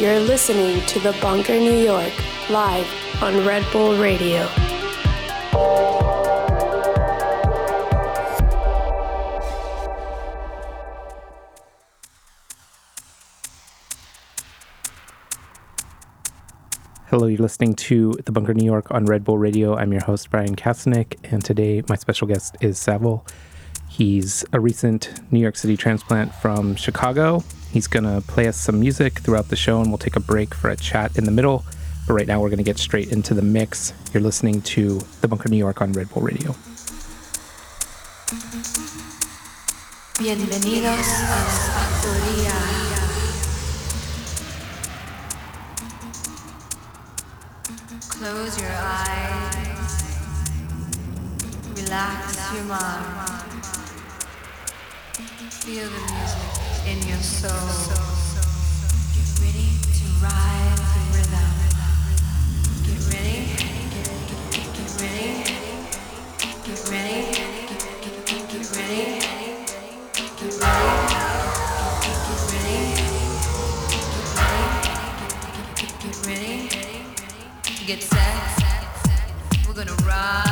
You're listening to The Bunker New York, live on Red Bull Radio. Hello, you're listening to The Bunker New York on Red Bull Radio. I'm your host, Bryan Kasenic, and today my special guest is Savile. He's a recent New York City transplant from Chicago. He's going to play us some music throughout the show, and we'll take a break for a chat in the middle. But right now, we're going to get straight into the mix. You're listening to The Bunker New York on Red Bull Radio. Bienvenidos a la factoría. Close your eyes. Relax your mind. Feel the music in your soul. Get ready to ride the rhythm. Get ready. Get, ready. Get ready. Get ready. Get ready. Get ready. Get set. We're gonna ride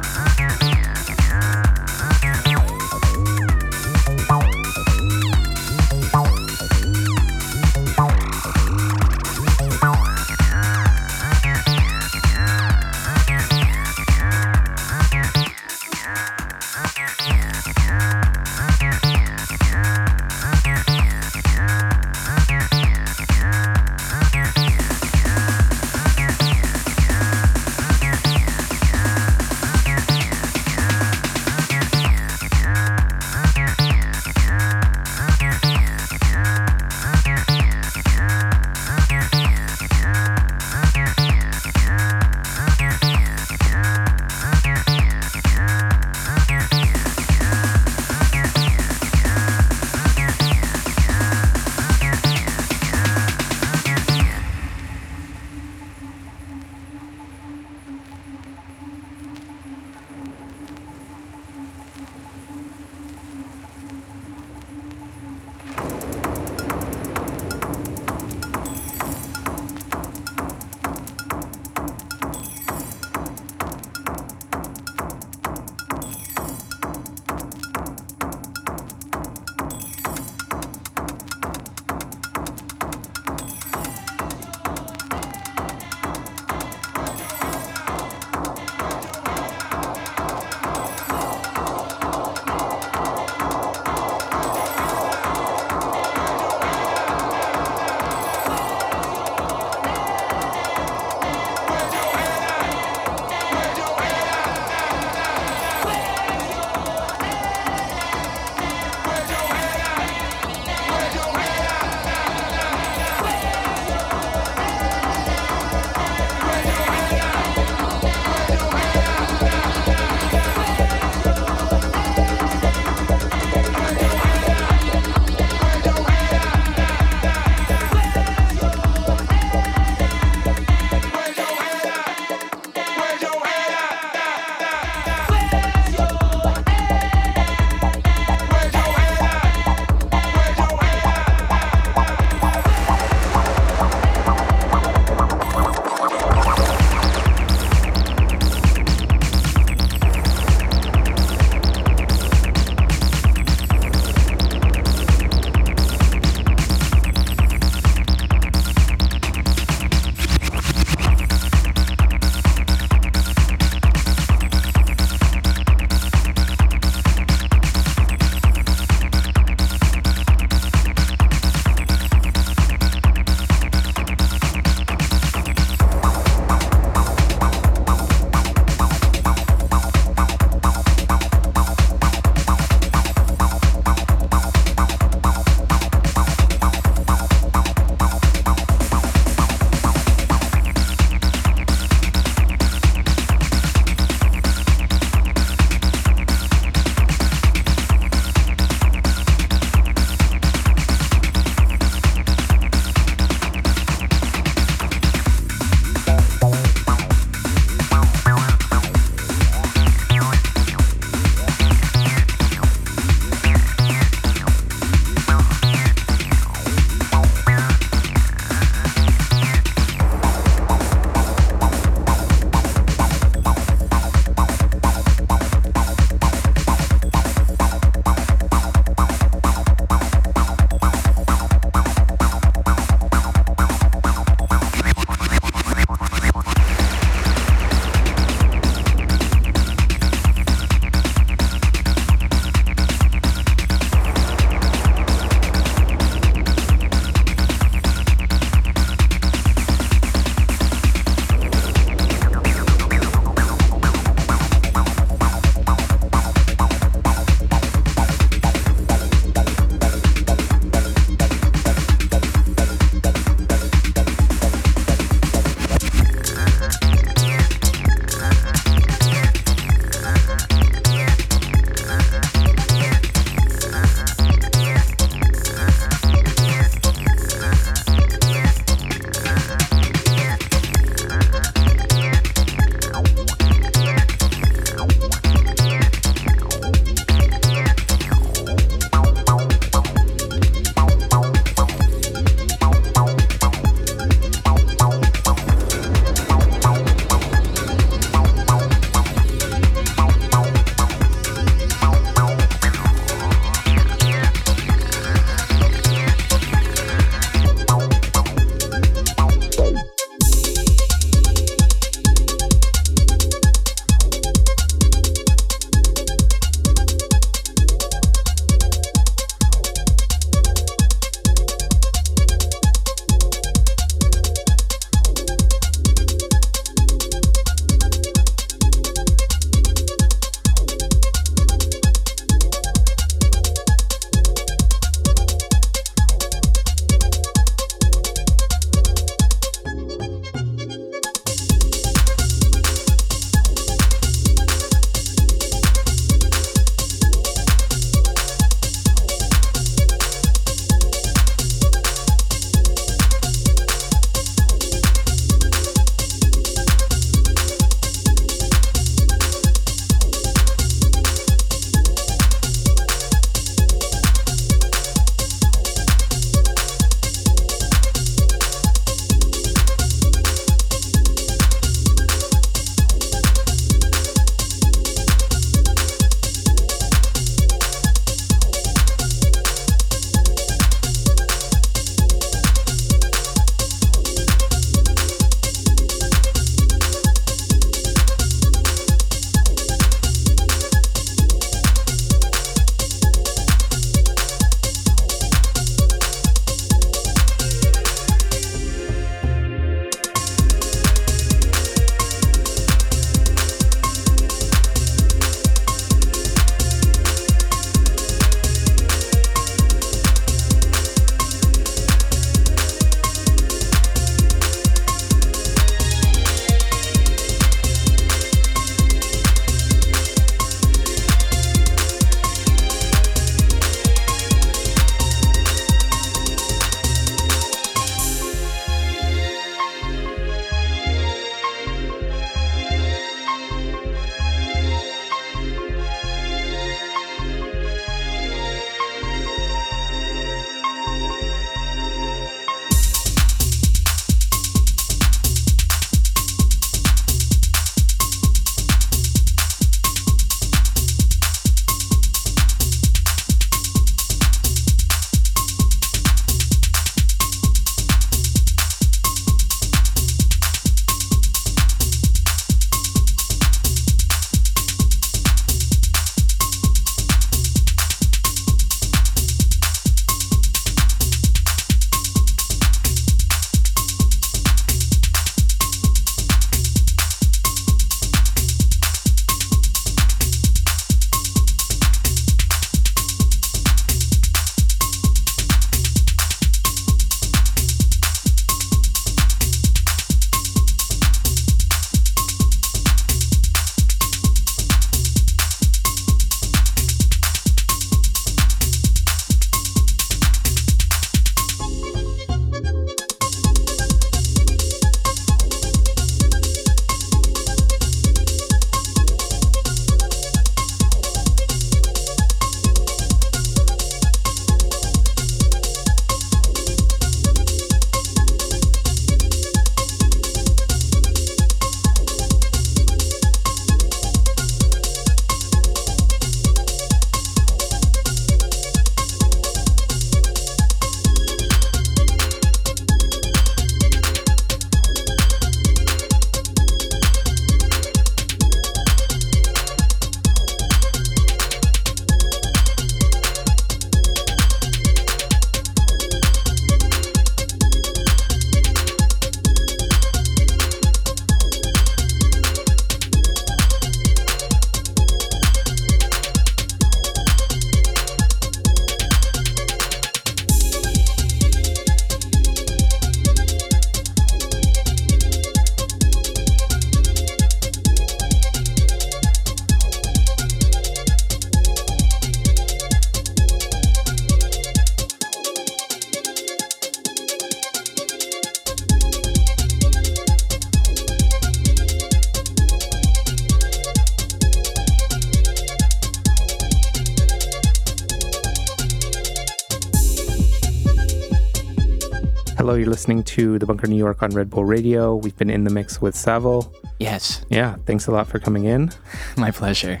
Hello, you're listening to The Bunker New York on Red Bull Radio. We've been in the mix with Savile. Yes, Yeah, thanks a lot for coming in. my pleasure.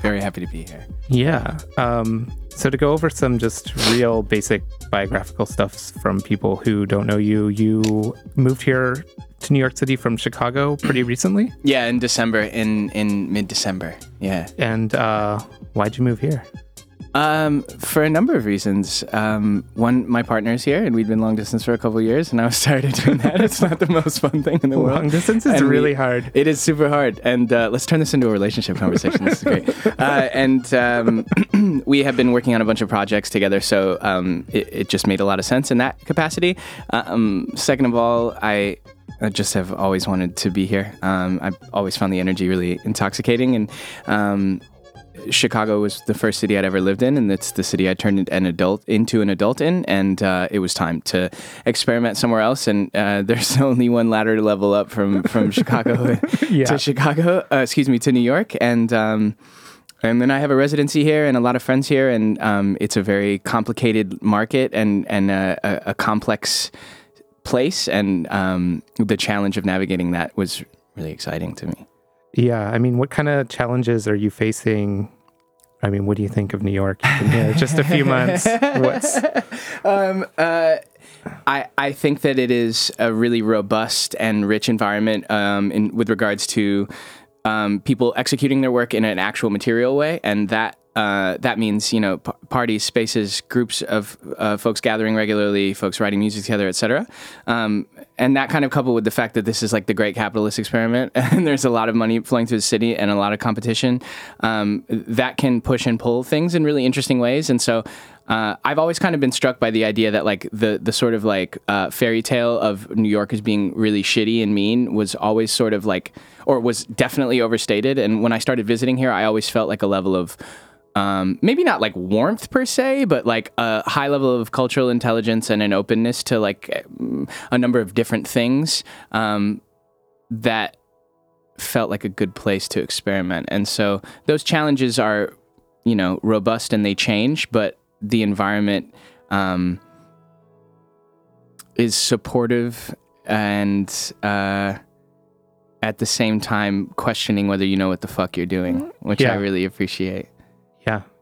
Very happy to be here. Yeah. Um, so to go over some just real basic biographical stuff from people who don't know you, you moved here to New York City from Chicago pretty recently. Yeah, in December, in in mid December. Yeah. And uh, why'd you move here? Um, for a number of reasons. Um, one, my partner's here, and we'd been long distance for a couple of years, and I was tired of doing that. It's not the most fun thing in the world. Long distance is And we- really hard. It is super hard, and uh, let's turn this into a relationship conversation. this is great. Uh, and um, we have been working on a bunch of projects together, so um, it, it just made a lot of sense in that capacity. Um, second of all, I. I just have always wanted to be here. Um, I've always found the energy really intoxicating, and um, Chicago was the first city I'd ever lived in, and it's the city I turned an adult into an adult in, and uh, it was time to experiment somewhere else. And uh, there's only one ladder to level up from from Chicago Yeah. to Chicago, uh, excuse me, to New York, and. Um, and then I have a residency here and a lot of friends here, and um, it's a very complicated market and and a, a, a complex place, and um, the challenge of navigating that was really exciting to me. Yeah. I mean, what kind of challenges are you facing? I mean, what do you think of New York? Just a few months. What's Um, uh, I I think that it is a really robust and rich environment um, in with regards to um, people executing their work in an actual material way, and that. Uh, that means you know p- parties, spaces, groups of uh, folks gathering regularly, folks writing music together, etc. Um, and that kind of coupled with the fact that this is like the great capitalist experiment, and there's a lot of money flowing through the city and a lot of competition, um, that can push and pull things in really interesting ways. And so uh, I've always kind of been struck by the idea that like the the sort of like uh, fairy tale of New York as being really shitty and mean was always sort of like, or was definitely overstated. And when I started visiting here, I always felt like a level of um, maybe not like warmth per se, but like a high level of cultural intelligence and an openness to like a number of different things um, that felt like a good place to experiment. And so those challenges are, you know, robust and they change, but the environment um, is supportive and uh, at the same time questioning whether you know what the fuck you're doing, which Yeah. I really appreciate.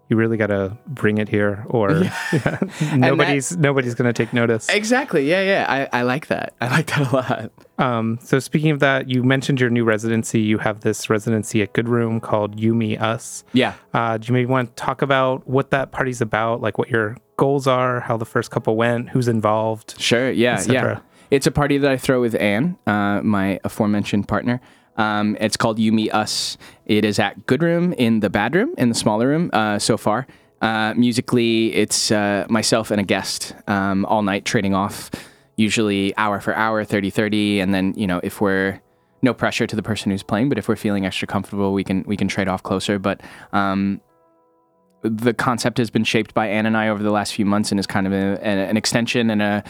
Yeah? You really got to bring it here, or nobody's nobody's going to take notice. Exactly. Yeah, yeah. I, I like that. I like that a lot. Um, so speaking of that, you mentioned your new residency. You have this residency at Good Room called You Me Us. Yeah. Uh, do you maybe want to talk about what that party's about, like what your goals are, how the first couple went, who's involved? Sure. Yeah. Yeah. It's a party that I throw with Anne, uh, my aforementioned partner. Um, it's called You Me Us. It is at Good Room in the bad room, in the smaller room uh, so far. Uh, musically, it's uh, myself and a guest um, all night trading off, usually hour for hour, 30 30. And then, you know, if we're no pressure to the person who's playing, but if we're feeling extra comfortable, we can we can trade off closer. But um, the concept has been shaped by Anne and I over the last few months and is kind of a, an, an extension and a,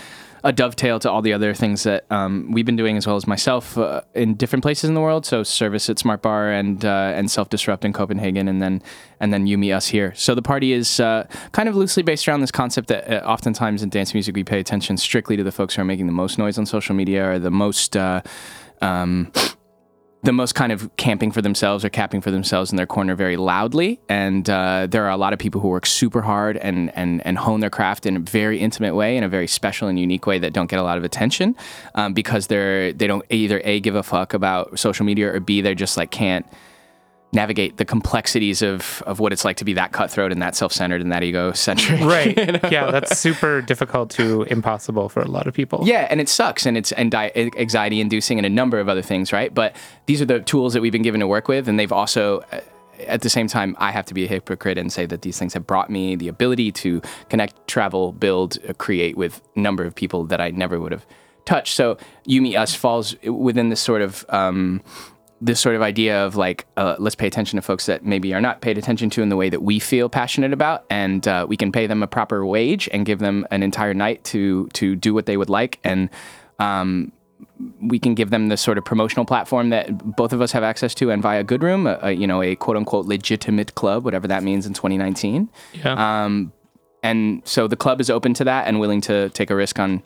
a dovetail to all the other things that um, we've been doing as well as myself uh, in different places in the world. So service at Smart Bar and uh, and Self Disrupt in Copenhagen, and then and then You Me Us here. So the party is uh, kind of loosely based around this concept that uh, oftentimes in dance music we pay attention strictly to the folks who are making the most noise on social media or the most. Uh, um, the most kind of camping for themselves or capping for themselves in their corner very loudly. And uh, there are a lot of people who work super hard and, and, and hone their craft in a very intimate way, in a very special and unique way that don't get a lot of attention um, because they're they don't either a give a fuck about social media or b they just like can't navigate the complexities of of what it's like to be that cutthroat and that self-centered and that egocentric. Right. you know? Yeah, that's super difficult to impossible for a lot of people. Yeah, and it sucks, and it's and di- anxiety inducing, and a number of other things, right? But these are the tools that we've been given to work with, and they've also. uh, At the same time, I have to be a hypocrite and say that these things have brought me the ability to connect, travel, build, uh, create with a number of people that I never would have touched. So, You Me Us falls within this sort of um, this sort of idea of like uh, let's pay attention to folks that maybe are not paid attention to in the way that we feel passionate about and uh, we can pay them a proper wage and give them an entire night to to do what they would like and um, we can give them the sort of promotional platform that both of us have access to and via good room a, a, you know a quote unquote legitimate club whatever that means in 2019 Yeah. um, and so the club is open to that and willing to take a risk on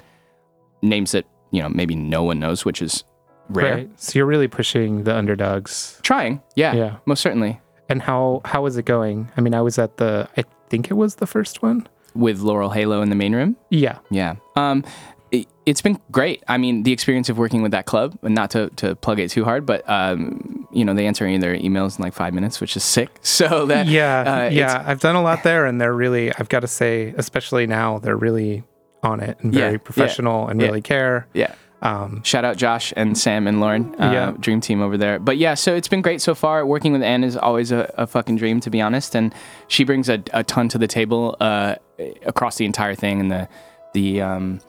names that you know maybe no one knows, which is rare. Right. So you're really pushing the underdogs. Trying, yeah, Yeah. most certainly. And how how is it going? I mean, I was at the I think it was the first one. With Laurel Halo in the main room, Yeah. yeah. Um, it, it's been great. I mean, the experience of working with that club, and not to, to plug it too hard, but um, you know, they answer any of their emails in like five minutes, which is sick. So that Yeah. uh, yeah. I've done a lot there and they're really I've got to say, especially now, they're really on it and very yeah, professional and yeah. really care. yeah. Um, Shout out Josh and Sam and Lauren, uh, Yeah. dream team over there. But yeah, so it's been great so far. Working with Anne is always a, a fucking dream, to be honest. And she brings a, a ton to the table uh, across the entire thing. And the the um,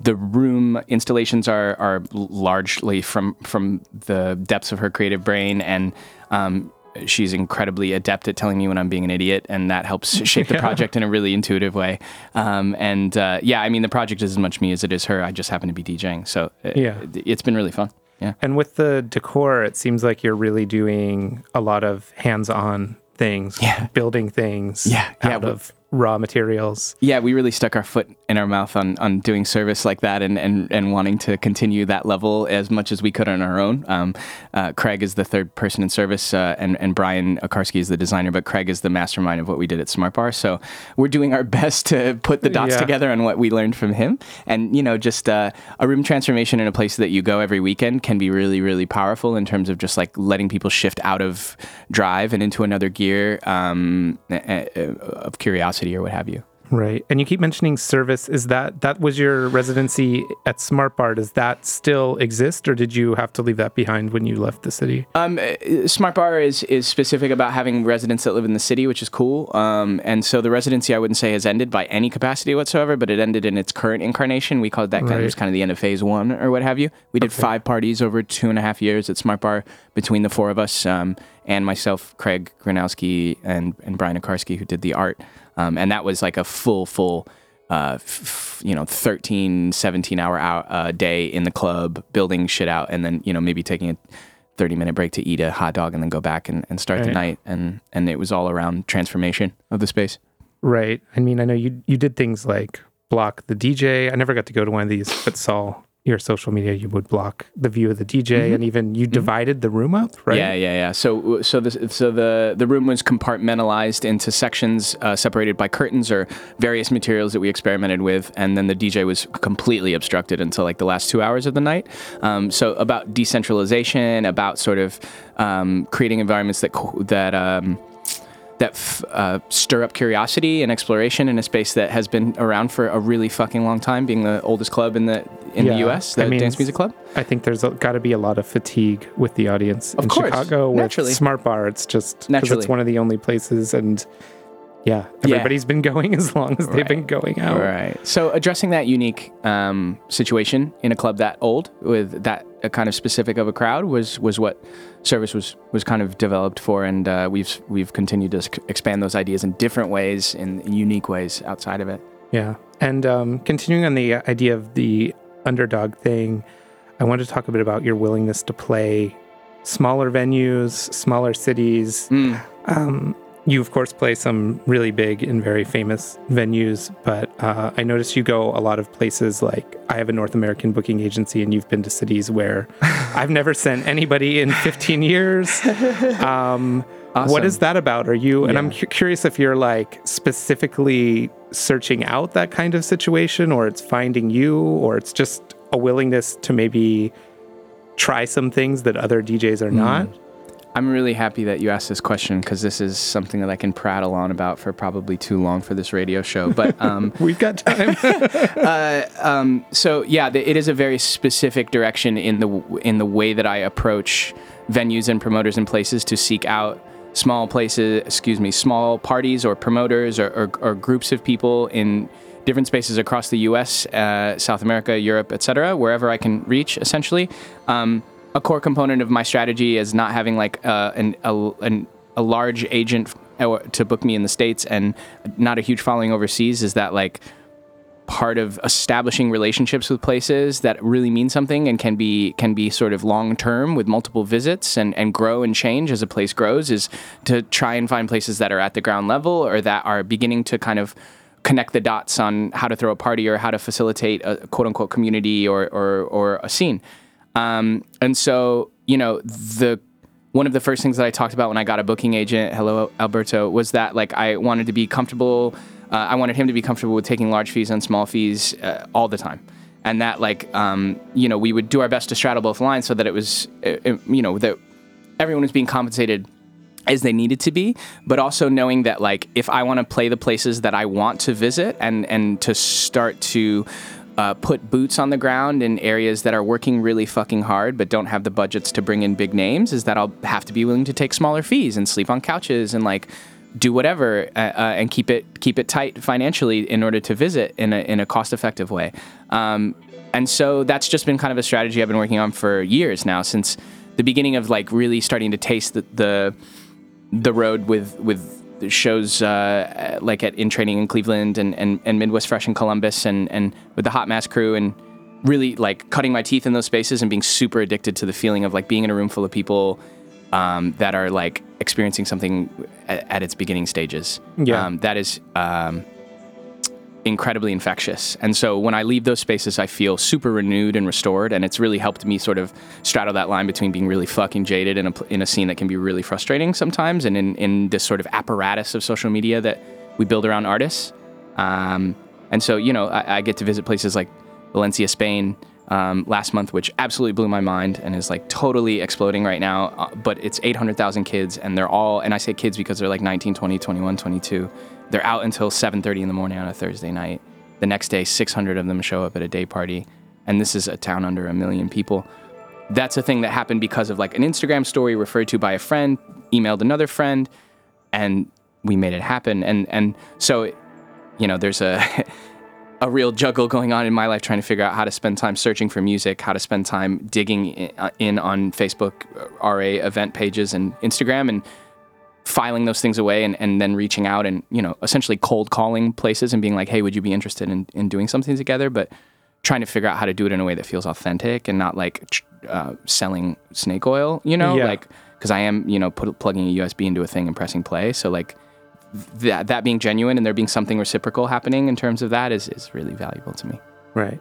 the room installations are are largely from from the depths of her creative brain and. Um, She's incredibly adept at telling me when I'm being an idiot, and that helps shape the Yeah. project in a really intuitive way. Um, and uh, yeah, I mean, the project is as much me as it is her. I just happen to be DJing, so uh, Yeah. it's been really fun. Yeah. and with the decor, it seems like you're really doing a lot of hands-on things, Yeah. building things Yeah, yeah, out we- of raw materials. Yeah, we really stuck our foot in our mouth on, on doing service like that and, and, and wanting to continue that level as much as we could on our own. Um, uh, Craig is the third person in service, uh, and, and Brian Akarski is the designer, but Craig is the mastermind of what we did at Smart Bar. So we're doing our best to put the dots Yeah. together on what we learned from him. And, you know, just uh, a room transformation in a place that you go every weekend can be really, really powerful in terms of just like letting people shift out of drive and into another gear um, of curiosity or what have you. Right. And you keep mentioning service. Is that that was your residency at Smart Bar? Does that still exist or did you have to leave that behind when you left the city? Um, uh, Smart Bar is is specific about having residents that live in the city, which is cool. Um, and so the residency I wouldn't say has ended by any capacity whatsoever, but it ended in its current incarnation. We called that kind of, was kind of the end of phase one or what have you. We did five parties over two and a half years at Smart Bar between the four of us, um, and myself, Craig Granowski, and and Brian Akarski, who did the art. Um, and that was like a full full uh, f- you know, 13, 17 hour out, uh, day in the club, building shit out, and then, you know, maybe taking a 30 minute break to eat a hot dog and then go back and, and start the night. And, and it was all around transformation of the space. Right. I mean, I know you you did things like block the DJ. I never got to go to one of these, but saw your social media. You would block the view of the DJ, and even you divided the room up. Right. Mm-hmm. Yeah, yeah, yeah. So, so the so the the room was compartmentalized into sections uh, separated by curtains or various materials that we experimented with, and then the DJ was completely obstructed until like the last two hours of the night. Um, so, about decentralization, about sort of um, creating environments that that. Um, that f- uh, stir up curiosity and exploration in a space that has been around for a really fucking long time, being the oldest club in the in the U.S. The I mean, Dance Music Club. I think there's got to be a lot of fatigue with the audience Of in course, Chicago with naturally. Smart Bar. It's just because Naturally. it's one of the only places, and yeah, everybody's been going as long as they've been going out. Right. So addressing that unique um, situation in a club that old with that uh, kind of specific of a crowd was was what service was was kind of developed for, and uh, we've we've continued to expand those ideas in different ways, in, in unique ways outside of it. Yeah. And um, continuing on the idea of the underdog thing, I want to talk a bit about your willingness to play smaller venues, smaller cities. Mm. Um, you, of course, play some really big and very famous venues, but uh, I notice you go a lot of places like I have a North American booking agency, and you've been to cities where I've never sent anybody in 15 years. Um, Awesome. is that about? Are you, and I'm cu- curious if you're like specifically searching out that kind of situation, or it's finding you, or it's just a willingness to maybe try some things that other DJs are not. I'm really happy that you asked this question because this is something that I can prattle on about for probably too long for this radio show. But um, We've got time. so yeah, the, it is a very specific direction in the in the way that I approach venues and promoters and places to seek out small places, excuse me, small parties or promoters or, or, or groups of people in different spaces across the U.S., uh, South America, Europe, etc., wherever I can reach. Essentially, um, a core component of my strategy is not having like uh, an, a, an, a large agent to book me in the states and not a huge following overseas. Is that like part of establishing relationships with places that really mean something and can be can be sort of long term with multiple visits and, and grow and change as a place grows is to try and find places that are at the ground level or that are beginning to kind of connect the dots on how to throw a party or how to facilitate a quote unquote community or or, or a scene. Um, and so you know the one of the first things that I talked about when I got a booking agent, hello Alberto, was that like I wanted to be comfortable. Uh, I wanted him to be comfortable with taking large fees and small fees uh, all the time, and that like um, you know we would do our best to straddle both lines so that it was uh, uh, you know that everyone was being compensated as they needed to be, but also knowing that like if I want to play the places that I want to visit and and to start to uh, put boots on the ground in areas that are working really fucking hard but don't have the budgets to bring in big names, is that I'll have to be willing to take smaller fees and sleep on couches and like do whatever uh, uh, and keep it keep it tight financially in order to visit in a in a cost effective way. Um, and so that's just been kind of a strategy I've been working on for years now since the beginning of like really starting to taste the, the the road with with shows uh, like at in training in Cleveland and, and, and Midwest Fresh in Columbus and and with the Hot Mass crew and really like cutting my teeth in those spaces and being super addicted to the feeling of like being in a room full of people um, that are like experiencing something at, at its beginning stages. Yeah. Um, that is um, incredibly infectious. And so when I leave those spaces, I feel super renewed and restored. And it's really helped me sort of straddle that line between being really fucking jaded in a, in a scene that can be really frustrating sometimes and in, in this sort of apparatus of social media that we build around artists. Um, and so, you know, I, I get to visit places like Valencia, Spain. Um, last month, which absolutely blew my mind and is like totally exploding right now. Uh, but it's 800,000 kids, and they're all, and I say kids because they're like 19, 20, 21, 22. They're out until 7:30 in the morning on a Thursday night. The next day, 600 of them show up at a day party, and this is a town under a million people. That's a thing that happened because of like an Instagram story referred to by a friend, emailed another friend, and we made it happen. And and so, you know, there's a a real juggle going on in my life trying to figure out how to spend time searching for music, how to spend time digging uh, in on Facebook uh, RA event pages and Instagram and filing those things away and, and then reaching out and, you know, essentially cold calling places and being like, hey, would you be interested in, in doing something together? But trying to figure out how to do it in a way that feels authentic and not like uh, selling snake oil, you know, Yeah. like, because I am, you know, put, plugging a USB into a thing and pressing play. So like that, that being genuine and there being something reciprocal happening in terms of that is, is really valuable to me. Right.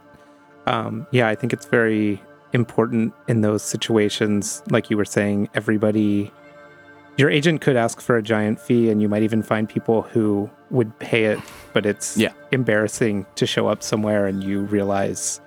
Um, yeah, I think it's very important in those situations. Like you were saying, everybody, your agent could ask for a giant fee, and you might even find people who would pay it, but it's Yeah. embarrassing to show up somewhere and you realize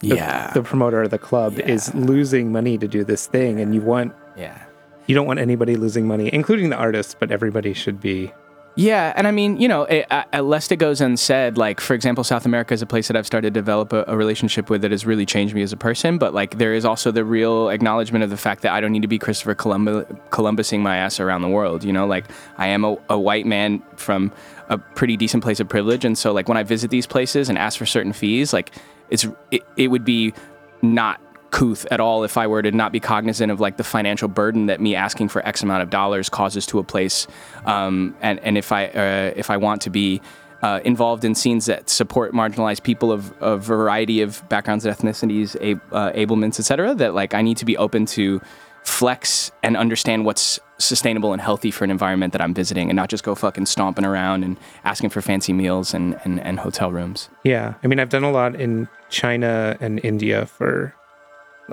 the, Yeah. the promoter of the club is losing money to do this thing, and you want yeah. you don't want anybody losing money, including the artists, but everybody should be. Yeah, and I mean, you know, it, uh, lest it goes unsaid, like for example, South America is a place that I've started to develop a, a relationship with that has really changed me as a person. But like, there is also the real acknowledgement of the fact that I don't need to be Christopher Columbus, Columbusing my ass around the world. You know, like I am a, a white man from a pretty decent place of privilege, and so like when I visit these places and ask for certain fees, like it's it, it would be not couth at all if I were to not be cognizant of like the financial burden that me asking for X amount of dollars causes to a place, um, and and if I uh, if I want to be uh, involved in scenes that support marginalized people of a variety of backgrounds, and ethnicities, ab- uh, ablements, etc., that like I need to be open to flex and understand what's sustainable and healthy for an environment that I'm visiting, and not just go fucking stomping around and asking for fancy meals and and, and hotel rooms. Yeah, I mean, I've done a lot in China and India for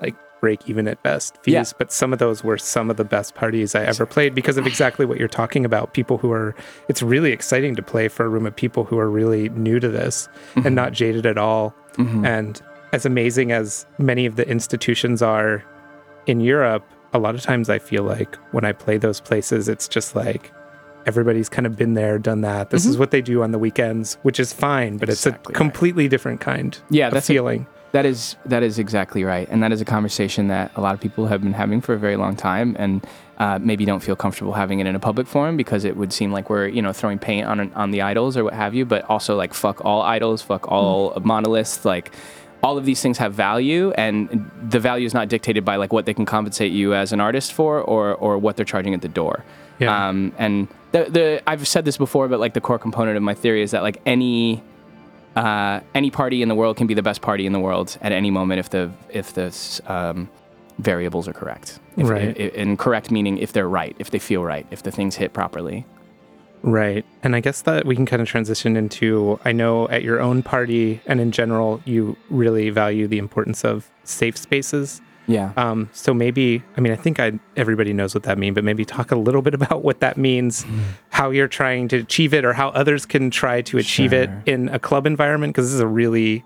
like break even at best fees, Yeah. but some of those were some of the best parties I ever played because of exactly what you're talking about. People who are, it's really exciting to play for a room of people who are really new to this and not jaded at all. And as amazing as many of the institutions are in Europe, a lot of times I feel like when I play those places, it's just like everybody's kind of been there, done that. This is what they do on the weekends, which is fine, but it's Mm-hmm. Exactly a right. completely different kind Yeah, of that's a- feeling. That is that is exactly right, and that is a conversation that a lot of people have been having for a very long time, and uh, maybe don't feel comfortable having it in a public forum because it would seem like we're you know throwing paint on on the idols or what have you. But also like fuck all idols, fuck all monoliths, like. All of these things have value, and the value is not dictated by like what they can compensate you as an artist for, or or what they're charging at the door. Yeah. Um, and the the I've said this before, but like the core component of my theory is that like any uh, any party in the world can be the best party in the world at any moment if the if the um, variables are correct. If, Right. i- i- and correct meaning if they're right, if they feel right, if the things hit properly. Right. And I guess that we can kind of transition into I know at your own party and in general, you really value the importance of safe spaces. Yeah. Um, so maybe, I mean, I think I, everybody knows what that means, but maybe talk a little bit about what that means, how you're trying to achieve it, or how others can try to achieve it in a club environment, because this is a really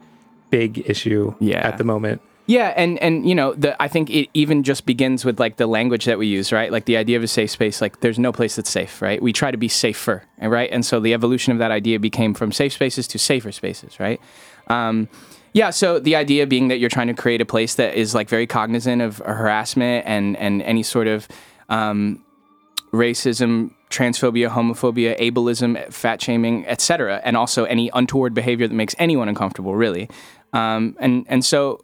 big issue Yeah. at the moment. Yeah, and and you know, the I think it even just begins with like the language that we use, right? Like the idea of a safe space. Like, there's no place that's safe, right? We try to be safer, right? And so the evolution of that idea became from safe spaces to safer spaces, right? Um, yeah. So the idea being that you're trying to create a place that is like very cognizant of harassment and and any sort of um, racism, transphobia, homophobia, ableism, fat shaming, etc., and also any untoward behavior that makes anyone uncomfortable, really. Um, and and so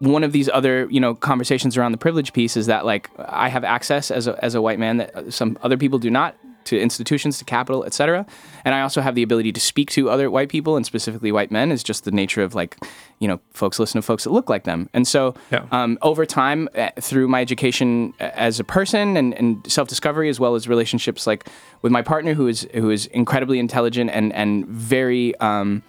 one of these other you know conversations around the privilege piece is that like I have access as a, as a white man that some other people do not to institutions, to capital, etc. And I also have the ability to speak to other white people and specifically white men is just the nature of like, you know, folks listen to folks that look like them. And so Yeah. um, over time, uh, through my education uh, as a person and, and self discovery, as well as relationships like with my partner, who is who is incredibly intelligent and and very um,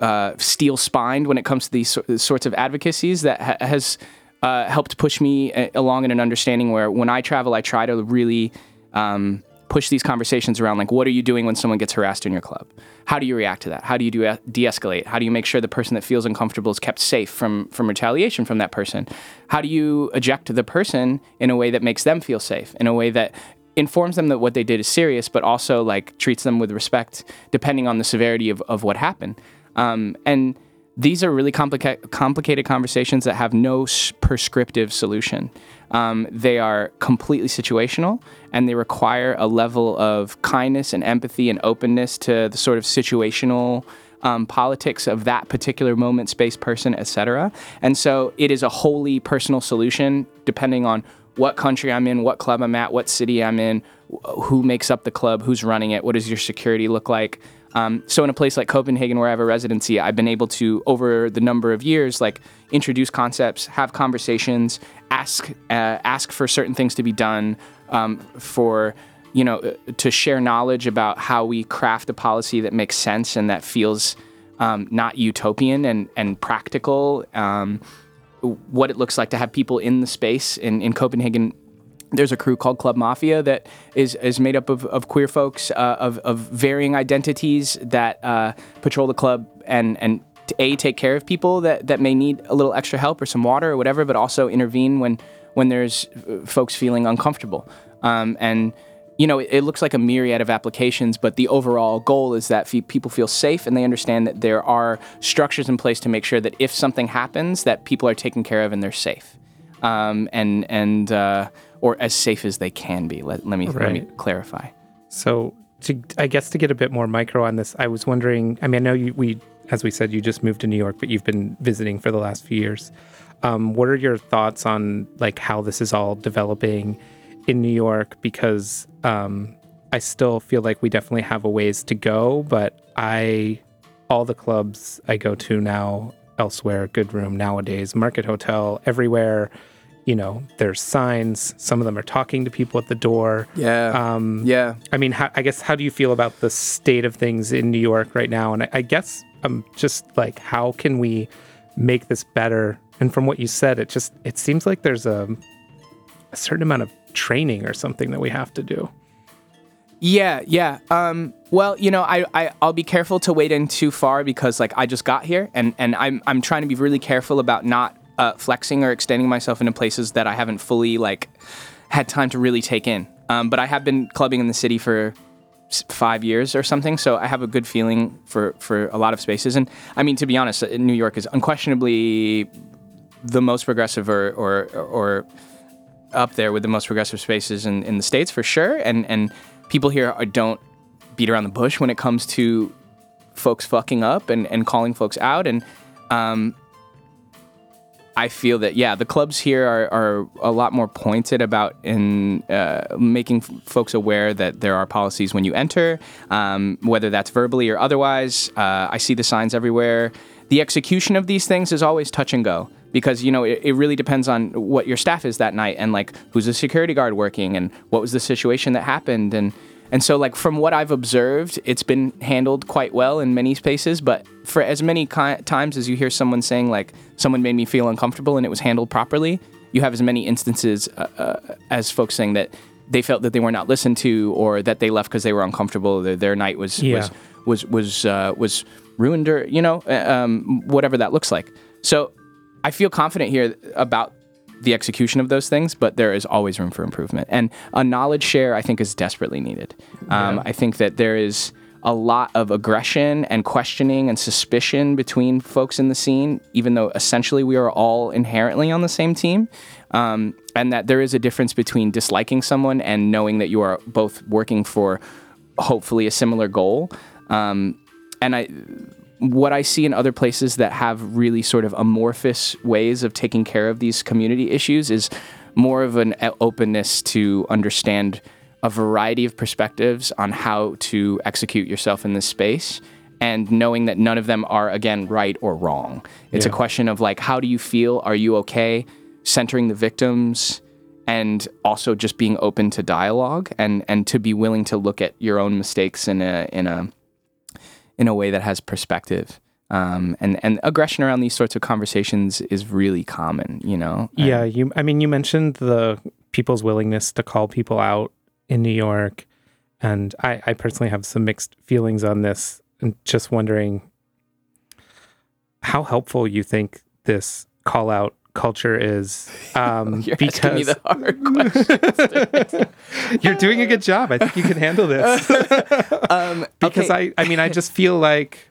uh, steel spined when it comes to these sor- sorts of advocacies, that ha- has uh, helped push me uh, along in an understanding where when I travel, I try to really. Um, push these conversations around like what are you doing when someone gets harassed in your club? How do you react to that? How do you de-escalate? How do you make sure the person that feels uncomfortable is kept safe from from retaliation from that person? How do you eject the person in a way that makes them feel safe in a way that informs them that what they did is serious but also like treats them with respect depending on the severity of, of what happened? Um, and these are really complica- complicated conversations that have no prescriptive solution. Um, they are completely situational and they require a level of kindness and empathy and openness to the sort of situational um, politics of that particular moment, space, person, etc. And so it is a wholly personal solution depending on what country I'm in, what club I'm at, what city I'm in, who makes up the club, who's running it, what does your security look like. Um, so in a place like Copenhagen, where I have a residency, I've been able to, over the number of years, like introduce concepts, have conversations, ask uh, ask for certain things to be done, um, for you know, uh, to share knowledge about how we craft a policy that makes sense and that feels um, not utopian and and practical. Um, what it looks like to have people in the space in, in Copenhagen. There's a crew called Club Mafia that is, is made up of, of queer folks uh, of, of varying identities that uh, patrol the club and, and a take care of people that, that may need a little extra help or some water or whatever, but also intervene when when there's uh, folks feeling uncomfortable. Um, and you know, it, it looks like a myriad of applications, but the overall goal is that people feel safe and they understand that there are structures in place to make sure that if something happens, that people are taken care of and they're safe, um, and and uh, or as safe as they can be. Let, let me let me clarify. So, to, I guess to get a bit more micro on this, I was wondering. I mean, I know you, we, as we said, you just moved to New York, but you've been visiting for the last few years. Um, what are your thoughts on like how this is all developing in New York? Because um, I still feel like we definitely have a ways to go, but I, all the clubs I go to now, elsewhere, Good Room nowadays, Market Hotel, everywhere. You know, there's signs. Some of them are talking to people at the door. Yeah. Um, yeah. I mean, how, I guess how do you feel about the state of things in New York right now? And I, I guess I'm just like, how can we make this better? And from what you said, it just it seems like there's a a certain amount of training or something that we have to do. Yeah, yeah. Um, well, you know, I, I I'll be careful to wade in too far because like I just got here and and I'm I'm trying to be really careful about not uh, flexing or extending myself into places that I haven't fully like had time to really take in. Um, but I have been clubbing in the city for five years or something, so I have a good feeling for for a lot of spaces. And I mean, to be honest, uh, New York is unquestionably the most progressive or or or up there with the most progressive spaces in, in the states for sure. And and people here are, don't beat around the bush when it comes to folks fucking up and, and calling folks out. And um, I feel that yeah, the clubs here are, are a lot more pointed about in uh, making f- folks aware that there are policies when you enter, um, whether that's verbally or otherwise. Uh, I see the signs everywhere. The execution of these things is always touch and go because you know it, it really depends on what your staff is that night and like who's the security guard working and what was the situation that happened and And so, like from what I've observed, it's been handled quite well in many spaces. But for as many ki- times as you hear someone saying like someone made me feel uncomfortable and it was handled properly, you have as many instances uh, uh, as folks saying that they felt that they were not listened to or that they left because they were uncomfortable. Their, their night was Yeah. was was was uh, was ruined or you know um, whatever that looks like. So I feel confident here about the execution of those things, but there is always room for improvement. And a knowledge share, I think, is desperately needed. Um, I think that there is a lot of aggression and questioning and suspicion between folks in the scene, even though essentially we are all inherently on the same team. Um, and that there is a difference between disliking someone and knowing that you are both working for hopefully a similar goal. Um, and I, what I see in other places that have really sort of amorphous ways of taking care of these community issues is more of an openness to understand a variety of perspectives on how to execute yourself in this space and knowing that none of them are again right or wrong. It's a question of like how do you feel? Are you okay? Centering the victims and also just being open to dialogue and and to be willing to look at your own mistakes in a in a in a way that has perspective. Um, and and aggression around these sorts of conversations is really common, you know. And- Yeah, you. I mean, you mentioned the people's willingness to call people out in New York, and I, I personally have some mixed feelings on this. And just wondering how helpful you think this call out culture is, um, You're because the hard question. you're doing a good job. I think you can handle this. Um, because okay. I, I mean, I just feel like,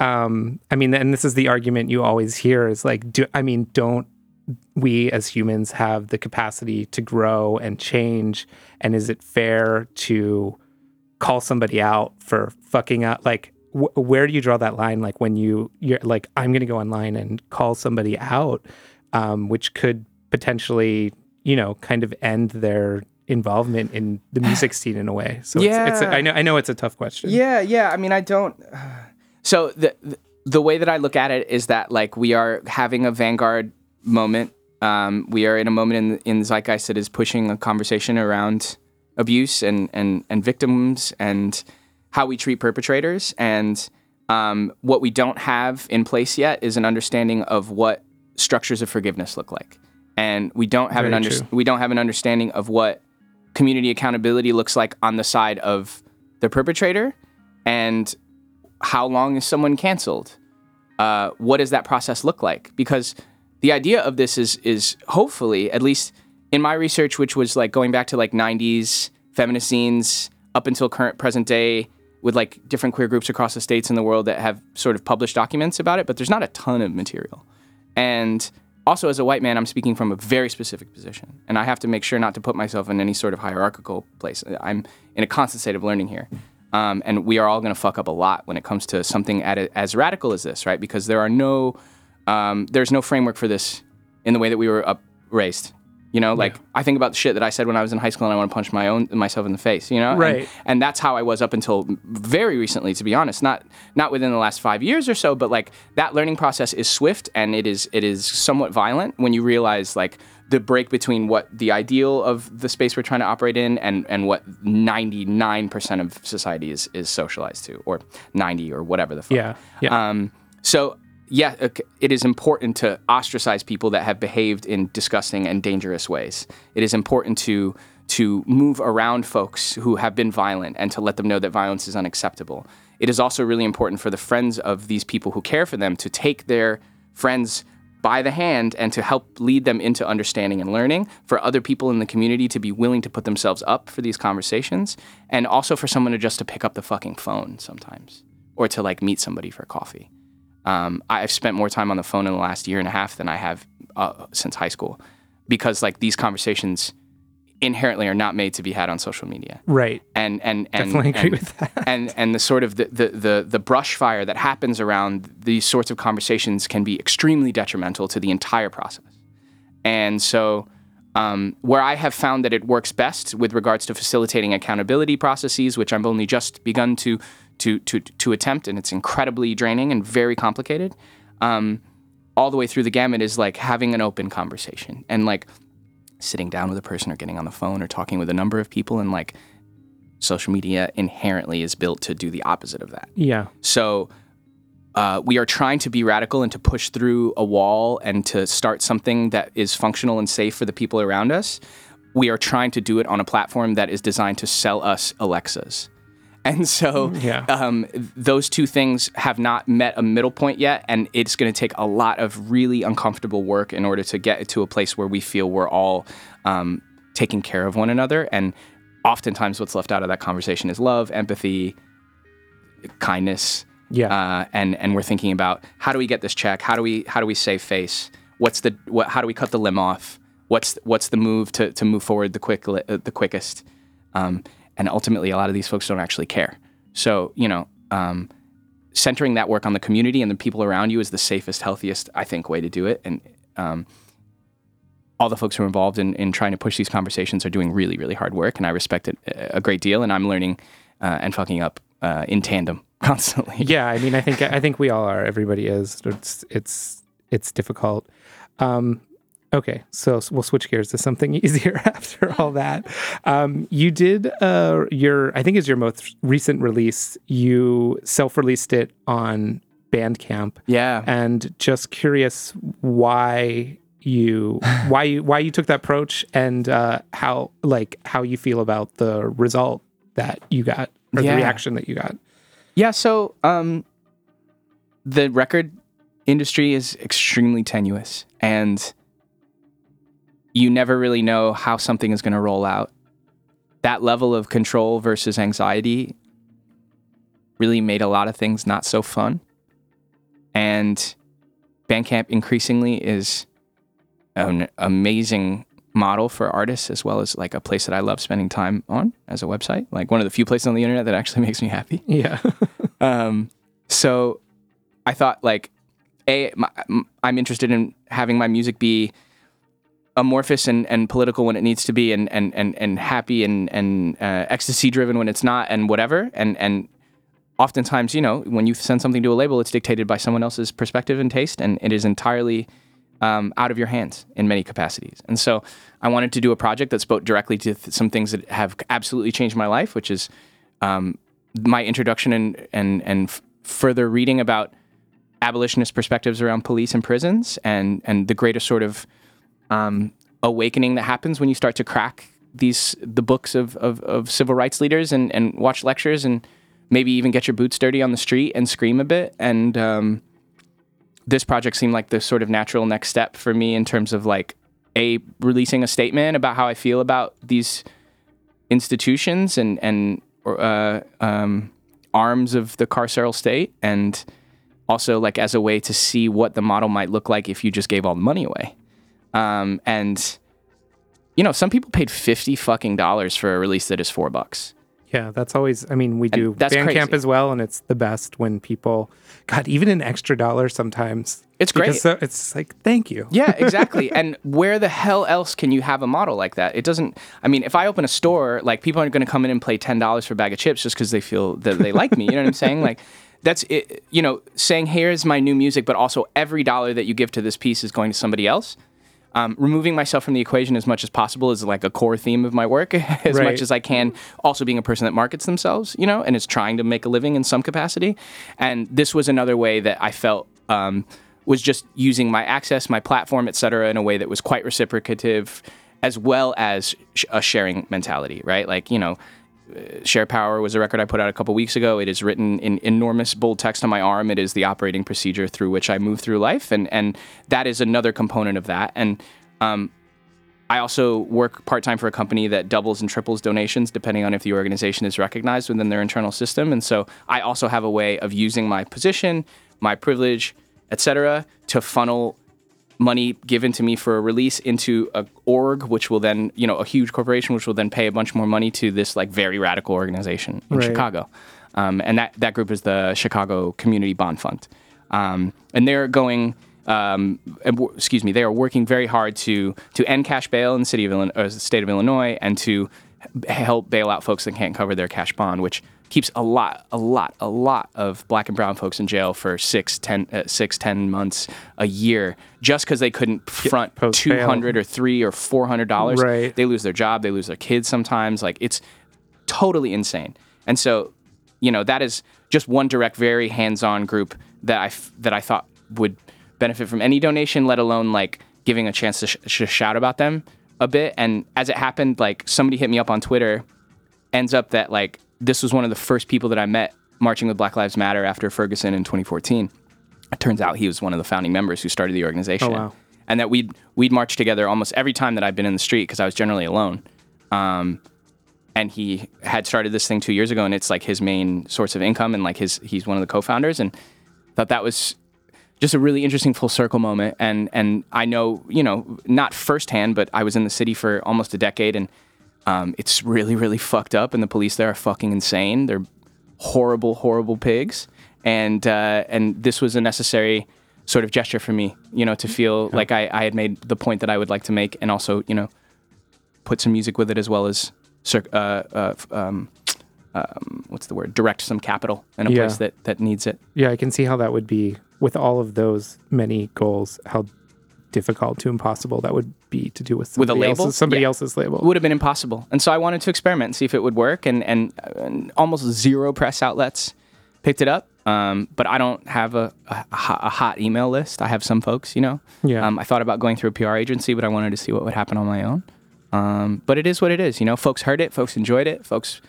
um, I mean, and this is the argument you always hear is like, do I mean, don't we as humans have the capacity to grow and change? And is it fair to call somebody out for fucking up? Like, wh- where do you draw that line? Like when you you're like, I'm going to go online and call somebody out, um, which could potentially, you know, kind of end their involvement in the music scene in a way. So it's, it's Yeah. I know I know it's a tough question. Yeah, yeah. I mean, I don't. So the the way that I look at it is that like we are having a vanguard moment. Um, we are in a moment in in zeitgeist that is pushing a conversation around abuse and and and victims and how we treat perpetrators. And um, what we don't have in place yet is an understanding of what structures of forgiveness look like. And we don't have an under- we don't have an understanding of what community accountability looks like on the side of the perpetrator and how long is someone canceled? Uh, what does that process look like? Because the idea of this is is hopefully at least in my research which was like going back to like 90s feminist scenes up until current present day with like different queer groups across the states in the world that have sort of published documents about it but there's not a ton of material and also as a white man i'm speaking from a very specific position and i have to make sure not to put myself in any sort of hierarchical place. I'm in a constant state of learning here. Um, and we are all going to fuck up a lot when it comes to something a, as radical as this right? Because there are no um, there's no framework for this in the way that we were up raised you know like i think about the shit that i said when i was in high school and i want to punch my own myself in the face you know And- Right. and that's how I was up until very recently, to be honest. Not not within the last five years or so, but like that learning process is swift and it is it is somewhat violent when you realize like the break between what the ideal of the space we're trying to operate in and and what ninety nine percent of society is is socialized to, or ninety or whatever the fuck. Yeah. Yeah. Um, so yeah, it is important to ostracize people that have behaved in disgusting and dangerous ways. It is important to to move around folks who have been violent and to let them know that violence is unacceptable. It is also really important for the friends of these people who care for them to take their friends by the hand and to help lead them into understanding and learning, for other people in the community to be willing to put themselves up for these conversations, and also for someone to just to pick up the fucking phone sometimes or to like meet somebody for coffee. Um, I've spent more time on the phone in the last year and a half than I have uh, since high school because like these conversations inherently are not made to be had on social media right. and and and Definitely agree and, with that. and and the sort of the, the the the brush fire that happens around these sorts of conversations can be extremely detrimental to the entire process. And so, um, where I have found that it works best with regards to facilitating accountability processes, which I've only just begun to to to to attempt, and it's incredibly draining and very complicated. Um, all the way through the gamut is like having an open conversation and like sitting down with a person or getting on the phone or talking with a number of people and like social media inherently is built to do the opposite of that. Yeah. So uh, we are trying to be radical and to push through a wall and to start something that is functional and safe for the people around us. We are trying to do it on a platform that is designed to sell us Alexas. And so Yeah. um, those two things have not met a middle point yet. And it's going to take a lot of really uncomfortable work in order to get to a place where we feel we're all um, taking care of one another. And oftentimes, what's left out of that conversation is love, empathy, kindness. Yeah. Uh, and and we're thinking about how do we get this check? How do we how do we save face? What's the what? How do we cut the limb off? What's what's the move to, to move forward the quick uh, the quickest? Um, and ultimately, a lot of these folks don't actually care. So you know, um, centering that work on the community and the people around you is the safest, healthiest, I think, way to do it. And um, all the folks who are involved in, in trying to push these conversations are doing really, really hard work, and I respect it a a great deal. And I'm learning uh, and fucking up uh, in tandem constantly. yeah i mean i think i think we all are everybody is it's it's it's difficult um okay so we'll switch gears to something easier after all that um you did uh your i think is your most recent release you self-released it on bandcamp Yeah. and just curious why you why you why you took that approach and uh how like how you feel about the result that you got or Yeah. the reaction that you got Yeah, so um, the record industry is extremely tenuous, and you never really know how something is going to roll out. That level of control versus anxiety really made a lot of things not so fun. And Bandcamp increasingly is an amazing model for artists as well as like a place that I love spending time on as a website. Like one of the few places on the internet that actually makes me happy. yeah Um, so I thought like, a my, I'm interested in having my music be amorphous and, and political when it needs to be, and and and, and happy and and uh, ecstasy driven when it's not, and whatever. And and oftentimes, you know, when you send something to a label, it's dictated by someone else's perspective and taste, and it is entirely um, out of your hands in many capacities. And so I wanted to do a project that spoke directly to th- some things that have absolutely changed my life, which is um, my introduction and and and f- further reading about abolitionist perspectives around police and prisons, and and the greater sort of um, awakening that happens when you start to crack these the books of, of, of civil rights leaders and, and watch lectures and maybe even get your boots dirty on the street and scream a bit. And um, this project seemed like the sort of natural next step for me in terms of like a releasing a statement about how I feel about these institutions and and uh, um, arms of the carceral state and also like as a way to see what the model might look like if you just gave all the money away um, and you know some people paid 50 fucking dollars for a release that is four bucks Yeah, that's always. I mean, we do that's Bandcamp crazy. as well, and it's the best when people, God, even an extra dollar sometimes. It's great. So it's like, thank you. Yeah, exactly. and where the hell else can you have a model like that? It doesn't. I mean, if I open a store, like people aren't going to come in and play ten dollars for a bag of chips just because they feel that they like me. You know what I'm saying? Like, that's it. You know, saying here's my new music, but also every dollar that you give to this piece is going to somebody else. Um, removing myself from the equation as much as possible is like a core theme of my work, as Right. much as I can. Also, being a person that markets themselves, you know, and is trying to make a living in some capacity. And this was another way that I felt um, was just using my access, my platform, et cetera, in a way that was quite reciprocative, as well as sh- a sharing mentality, right? Like, you know, Share Power was a record I put out a couple weeks ago. It is written in enormous bold text on my arm. It is the operating procedure through which I move through life, and and that is another component of that. And um, I also work part time for a company that doubles and triples donations depending on if the organization is recognized within their internal system. And so I also have a way of using my position, my privilege, etc., to funnel money given to me for a release into a org, which will then, you know, a huge corporation, which will then pay a bunch more money to this like very radical organization in Right. Chicago. Um, and that, that group is the Chicago Community Bond Fund. Um, and they're going, um, excuse me, they are working very hard to to end cash bail in the city of Illinois, or state of Illinois, and to help bail out folks that can't cover their cash bond, which keeps a lot, a lot, a lot of black and brown folks in jail for six, ten, uh, six, ten months a year just because they couldn't front post two hundred or three or four hundred dollars. Right. They lose their job, they lose their kids sometimes. Like it's totally insane. And so, you know, that is just one direct, very hands-on group that I f- that I thought would benefit from any donation, let alone like giving a chance to, sh- to shout about them a bit. And as it happened, like somebody hit me up on Twitter. Ends up that like this was one of the first people that I met marching with Black Lives Matter after Ferguson in 2014. It turns out he was one of the founding members who started the organization. Oh, wow. And that we'd we'd march together almost every time that I've been in the street because I was generally alone. Um, and he had started this thing two years ago, and it's like his main source of income, and like his he's one of the co-founders, and thought that was just a really interesting full circle moment. And and I know you know not firsthand, but I was in the city for almost a decade, and um, it's really really fucked up, and the police there are fucking insane. They're horrible horrible pigs, and uh, and this was a necessary sort of gesture for me, you know, to feel like I, I had made the point that I would like to make, and also you know put some music with it as well as cir- uh, uh, um, um, what's the word? Direct some capital in a Yeah. place that that needs it. Yeah, I can see how that would be with all of those many goals. How difficult to impossible that would be to do with With a somebody label? else's, somebody Yeah. else's label. It would have been impossible, and so I wanted to experiment and see if it would work. And and, and almost zero press outlets picked it up. Um, but I don't have a, a, a hot- email list. I have some folks, you know. Yeah. Um, I thought about going through a PR agency, but I wanted to see what would happen on my own. Um, but it is what it is, you know. Folks heard it, folks enjoyed it, folks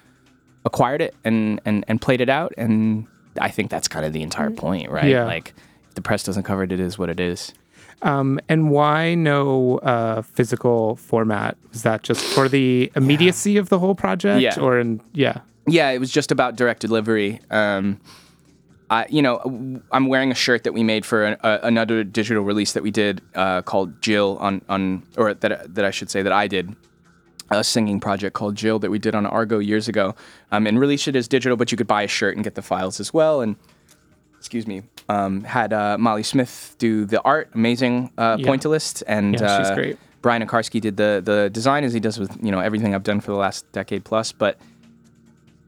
acquired it and and and played it out, and I think that's kind of the entire point, right? Yeah. Like the press doesn't cover it, it is what it is. Um, and why no uh, physical format? Was that just for the immediacy of the whole project, Yeah. or in yeah? Yeah, it was just about direct delivery. Um, I, you know, I'm wearing a shirt that we made for an, a, another digital release that we did uh, called Jill on on, or that that I should say that I did. A singing project called Jill that we did on Argot years ago, um, and released it as digital, but you could buy a shirt and get the files as well. And excuse me, um, had uh, Molly Smith do the art, amazing uh, Yeah. pointillist, and Yeah, she's uh, great. Brian Akarski did the the design as he does with you know everything I've done for the last decade plus. But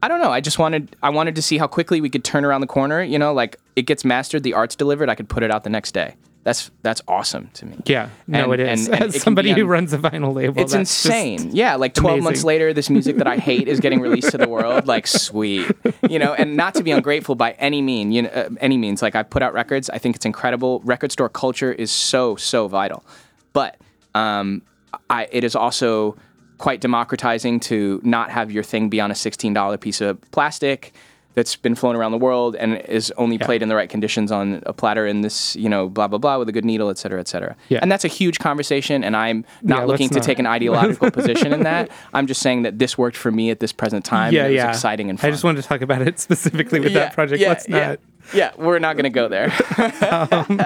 I don't know. I just wanted I wanted to see how quickly we could turn around the corner. You know, like it gets mastered, the art's delivered, I could put it out the next day. That's that's awesome to me. Yeah, no, And- it is. and- and it somebody be who runs a vinyl label, It's insane. yeah, like 12 months later, this music that I hate is getting released to the world. Like, sweet. You know, and not to be ungrateful by any mean, you know, uh, any means. Like, I put out records. I think it's incredible. Record store culture is so, so vital. But um, I, it is also quite democratizing to not have your thing be on a $16 piece of plastic that's been flown around the world and is only played in the right conditions on a platter in this, you know, blah, blah, blah, with a good needle, et cetera, et cetera. Yeah. And that's a huge conversation, and I'm not Yeah, looking to not. take an ideological position in that. I'm just saying that this worked for me at this present time. yeah, and it was yeah. exciting and fun. I just wanted to talk about it specifically with that project. Yeah, Let's not. Yeah, we're not going to go there. Um,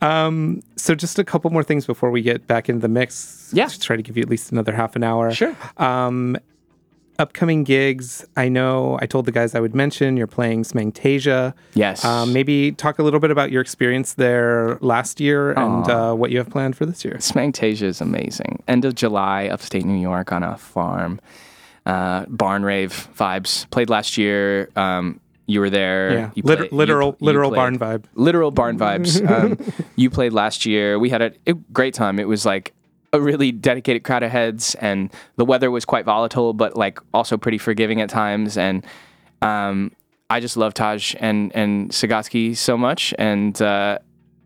um, so just a couple more things before we get back into the mix. Yeah. Just try to give you at least another half an hour. Sure. Um, Upcoming gigs. I know I told the guys I would mention you're playing Smangtasia. Yes. Um, maybe talk a little bit about your experience there last year and uh, what you have planned for this year. Smangtasia is amazing. End of July, upstate New York on a farm. Uh, barn rave vibes. Played last year. Um, you were there. Yeah. You Liter- you- literal- you literal played- barn vibe. Literal barn vibes. Um, you played last year. We had a, a great time. It was like a really dedicated crowd of heads, and the weather was quite volatile, but like also pretty forgiving at times. And um, I just love Taj and and Sagatsky so much, and uh,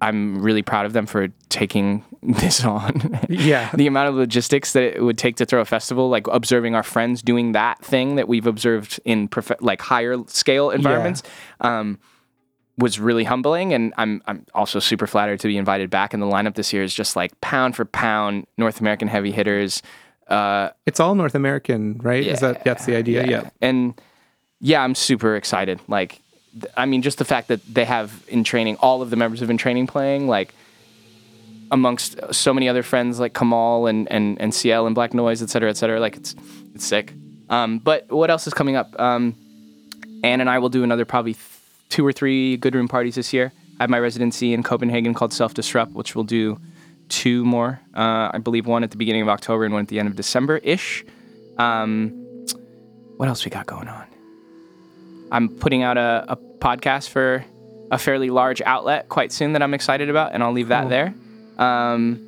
I'm really proud of them for taking this on. Yeah. the amount of logistics that it would take to throw a festival, like observing our friends doing that thing that we've observed in prof- like higher scale environments. Um, was really humbling, and I'm I'm also super flattered to be invited back. And the lineup this year is just like pound for pound North American heavy hitters. Uh, It's all North American, right? Is that that's the idea? Yeah. and yeah, I'm super excited. Like, th- I mean, just the fact that they have in training all of the members of in training playing, like amongst so many other friends like Kamal and and and CL and Black Noise, et cetera, et cetera. Like, it's it's sick. Um, but what else is coming up? Um, Anne and I will do another probably two or three good room parties this year. I have my residency in Copenhagen called Self Disrupt, which we'll do two more. Uh, I believe one at the beginning of October and one at the end of December ish. Um, what else we got going on? I'm putting out a, a podcast for a fairly large outlet quite soon that I'm excited about, and I'll leave that there. Um,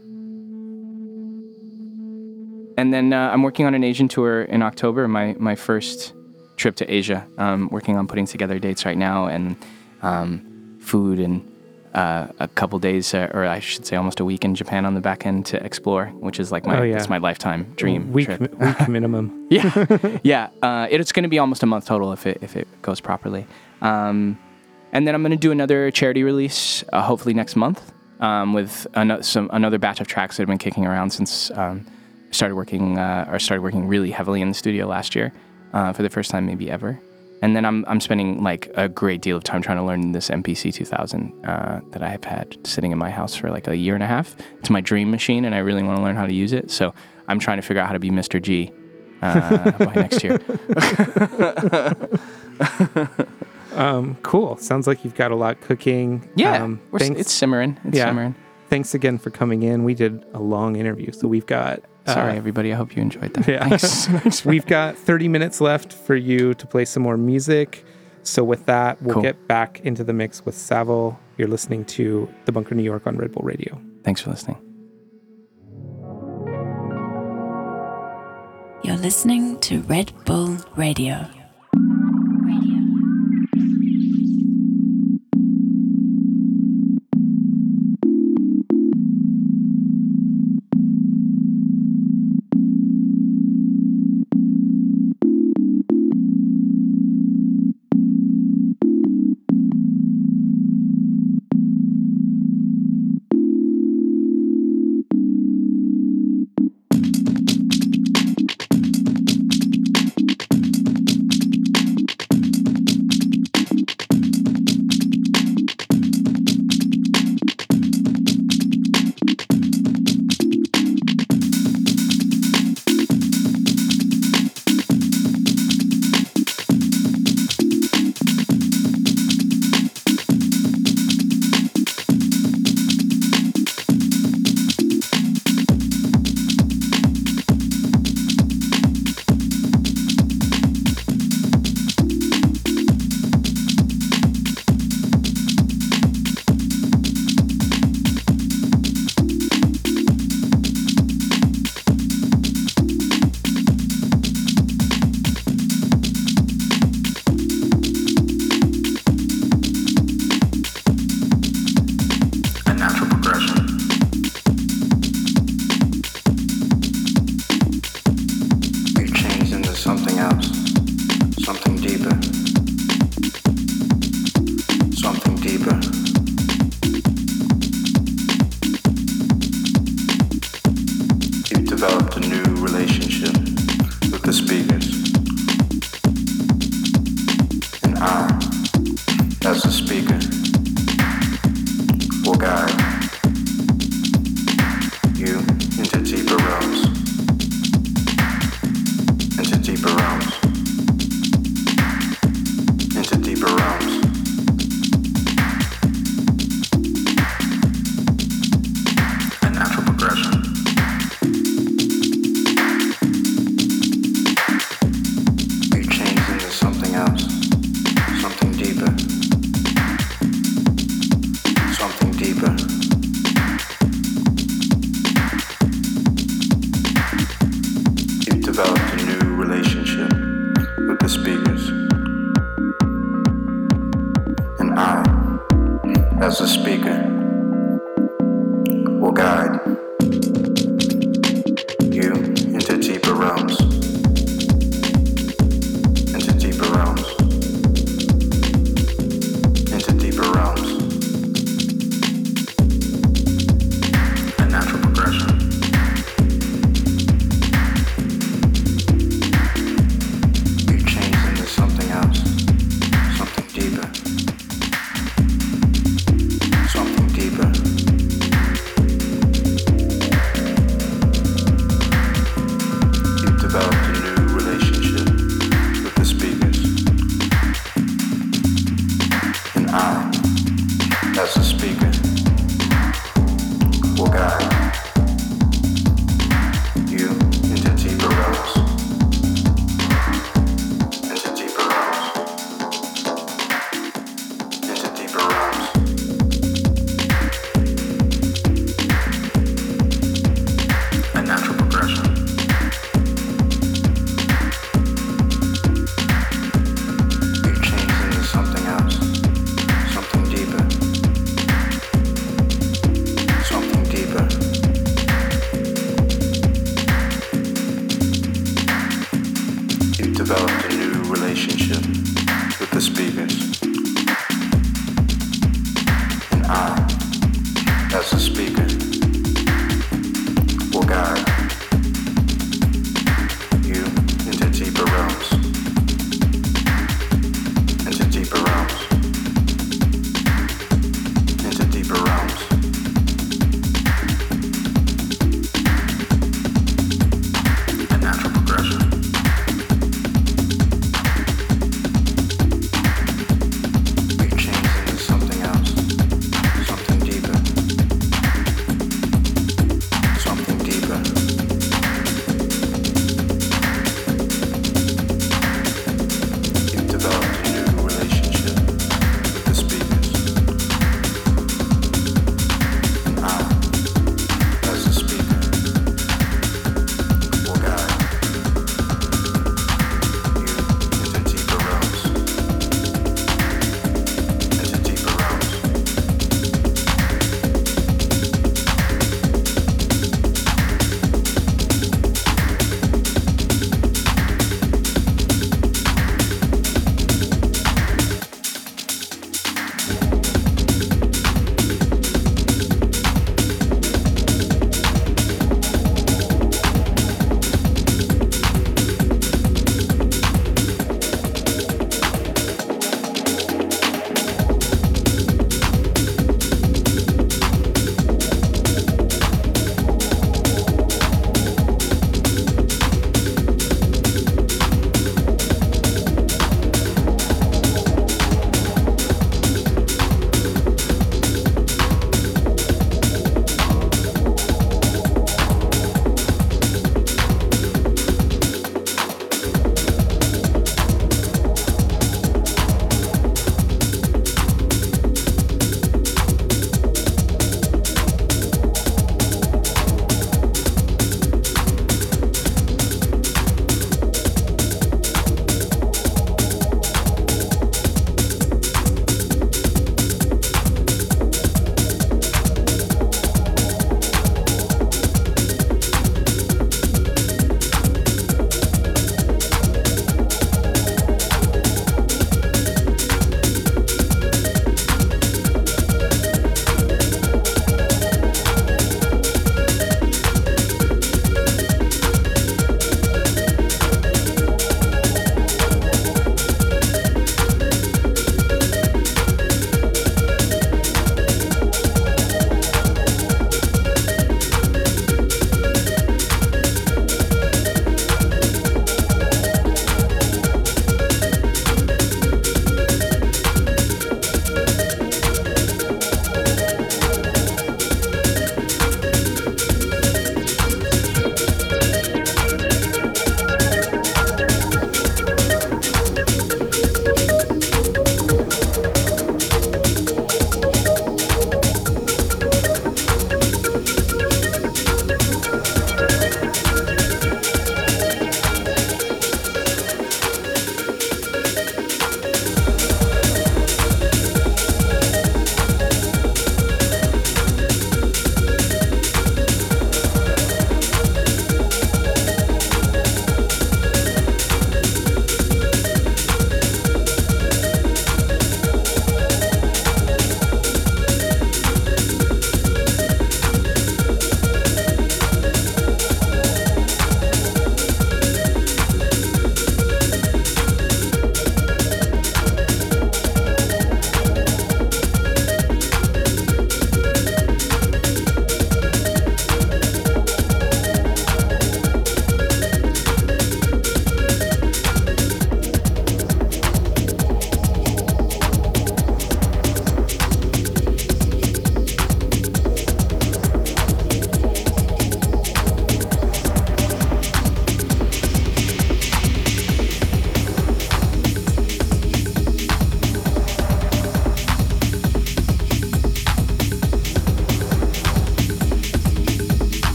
and then uh, I'm working on an Asian tour in October. My my first trip to Asia. Um, working on putting together dates right now and um, food and uh, a couple days, uh, or I should say, almost a week in Japan on the back end to explore, which is like my Oh, yeah. it's my lifetime dream week trip. week minimum. yeah, yeah. Uh, it, it's going to be almost a month total if it if it goes properly. Um, and then I'm going to do another charity release, uh, hopefully next month, um, with ano- some another batch of tracks that have been kicking around since um, started working uh, or started working really heavily in the studio last year uh, for the first time maybe ever. And then I'm I'm spending like a great deal of time trying to learn this MPC 2000 uh, that I have had sitting in my house for like a year and a half. It's my dream machine, and I really want to learn how to use it. So I'm trying to figure out how to be Mr. G uh, by next year. Um, cool. Sounds like you've got a lot cooking. Yeah, Um, it's simmering. It's Yeah. simmering. thanks again for coming in. We did a long interview, so we've got. Uh, Sorry, everybody. I hope you enjoyed that. Yeah. Thanks. Thanks We've got 30 minutes left for you to play some more music. So with that, we'll Cool. get back into the mix with Savile. You're listening to The Bunker New York on Red Bull Radio. Thanks for listening. You're listening to Red Bull Radio.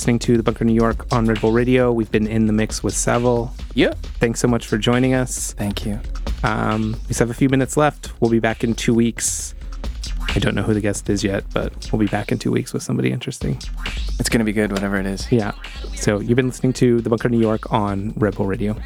Listening to The Bunker New York on Red Bull Radio. We've been in the mix with Savile. Yeah. Thanks so much for joining us. Thank you. Um, we just have a few minutes left. We'll be back in two weeks. I don't know who the guest is yet, but we'll be back in two weeks with somebody interesting. It's gonna be good, whatever it is. Yeah. So you've been listening to The Bunker New York on Red Bull Radio.